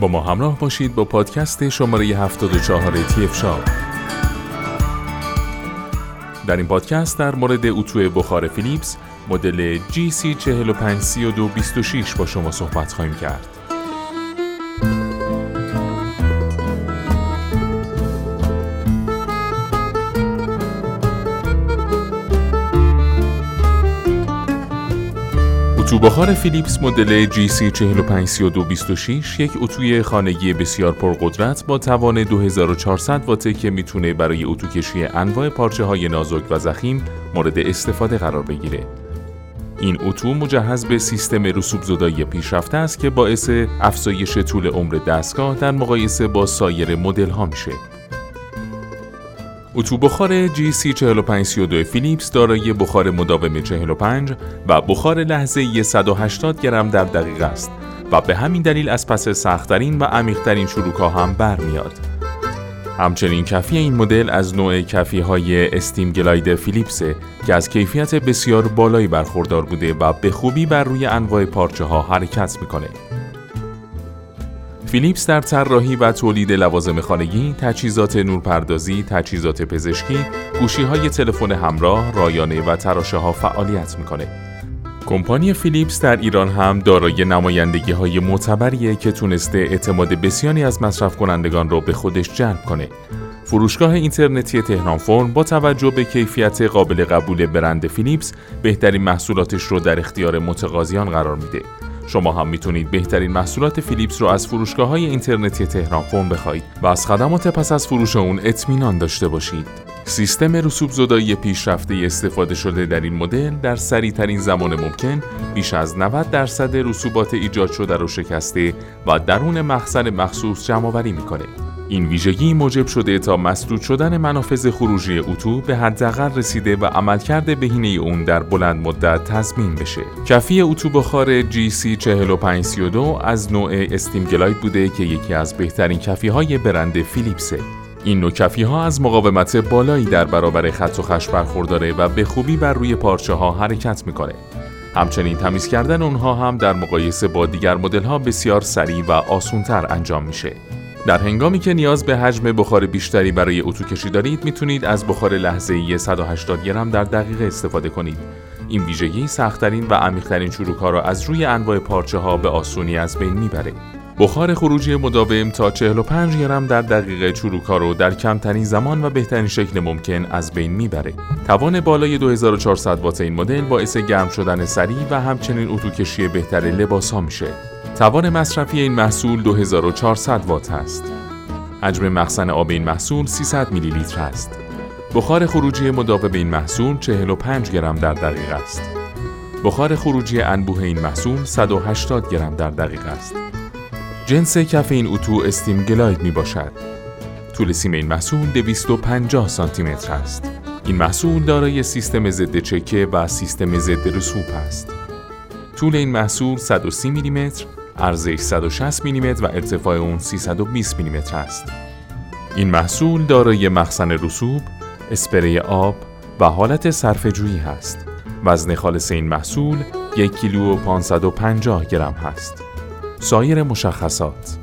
با ما همراه باشید با پادکست شماره 74 تیف شاب در این پادکست در مورد اتو بخار فیلیپس مدل GC453226 با شما صحبت خواهیم کرد. اتو بخار فیلیپس مدل GC453226 یک اتوی خانگی بسیار پرقدرت با توان 2400 واته که می‌تونه برای اتو کشی انواع پارچه های نازک و زخیم مورد استفاده قرار بگیره. این اتو مجهز به سیستم رسوب زدایی پیشرفته است که باعث افزایش طول عمر دستگاه در مقایسه با سایر مدل ها میشه. اتو بخار GC4532 فیلیپس دارای بخار مداوم 45 و بخار لحظه 180 گرم در دقیقه است و به همین دلیل از پس سختترین و عمیقترین شروکا هم برمیاد. همچنین کفی این مدل از نوع کفی های استیم گلاید فیلیپسه که از کیفیت بسیار بالایی برخوردار بوده و به خوبی بر روی انواع پارچه ها حرکت می‌کنه. فیلیپس در طراحی و تولید لوازم خانگی، تجهیزات نورپردازی، تجهیزات پزشکی، گوشی های تلفن همراه، رایانه و تراشه ها فعالیت می‌کنه. کمپانی فیلیپس در ایران هم دارای نمایندگی های معتبریه که تونسته اعتماد بسیاری از مصرف کنندگان را به خودش جلب کنه. فروشگاه اینترنتی تهران فرم با توجه به کیفیت قابل قبول برند فیلیپس بهترین محصولاتش رو در اختیار متقاضیان قرار میده. شما هم می‌تونید بهترین محصولات فیلیپس رو از فروشگاه های اینترنتی تهران فرم بخواهید و از خدمات پس از فروش اون اطمینان داشته باشید. سیستم رسوب زدایی پیشرفته استفاده شده در این مدل در سریع ترین زمان ممکن بیش از 90 درصد رسوبات ایجاد شده رو شکسته و درون مخزن مخصوص جمع آوری می‌کنه. این ویژگی موجب شده تا مسدود شدن منافذ خروجی اتو به حداقل رسیده و عملکرد بهینه اون در بلند مدت تضمین بشه. کفی اتو بخار GC4532 از نوع استیم گلاید بوده که یکی از بهترین کفی های برند فیلیپسه. این نوع کفی ها از مقاومت بالایی در برابر خط و خش برخورداره و به خوبی بر روی پارچه ها حرکت می‌کنه. همچنین تمیز کردن اونها هم در مقایسه با دیگر مدل ها بسیار سریع و آسونتر انجام میشه. در هنگامی که نیاز به حجم بخار بیشتری برای اتو کشی دارید می‌تونید از بخار لحظه 180 گرم در دقیقه استفاده کنید. این ویژگی سختترین و عمیقترین چروک ها را از روی انواع پارچه ها به آسونی از بین می‌بره. بخار خروجی مداوم تا 45 گرم در دقیقه چروکا رو در کمترین زمان و بهترین شکل ممکن از بین می‌بره. توان بالای 2400 وات این مدل باعث گرم شدن سریع و همچنین اتو کشی بهتر لباس ها میشه. توان مصرفی این محصول 2400 وات است. حجم مخزن آب این محصول 300 میلی لیتر است. بخار خروجی مداوم این محصول 45 گرم در دقیقه است. بخار خروجی انبوه این محصول 180 گرم در دقیقه است. جنس کف این اتو استیم گلاید می باشد. طول سیم این محصول 250 سانتی متر است. این محصول دارای سیستم ضد چکه و سیستم ضد رسوب است. طول این محصول 130 میلیمتر، عرضش 160 میلیمتر و ارتفاع اون 320 میلیمتر است. این محصول دارای مخزن رسوب، اسپری آب و حالت صرفه‌جویی هست. وزن خالص این محصول یک کیلو و 550 گرم هست. سایر مشخصات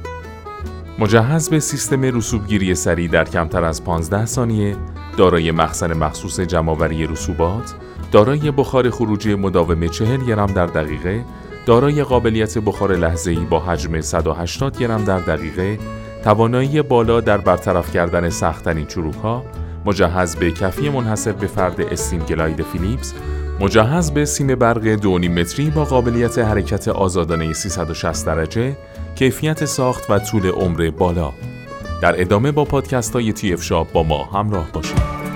مجهز به سیستم رسوبگیری سریع در کمتر از 15 ثانیه دارای مخزن مخصوص جمعآوری رسوبات دارای بخار خروجی مداوم 40 گرم در دقیقه دارای قابلیت بخار لحظه‌ای با حجم 180 گرم در دقیقه توانایی بالا در برطرف کردن سختترین چروکها مجهز به کفی منحصر به فرد استیم گلاید فیلیپس مجهز به سیم برق 2.5 متری با قابلیت حرکت آزادانه 360 درجه، کیفیت ساخت و طول عمر بالا. در ادامه با پادکست های تی اف شاب با ما همراه باشید.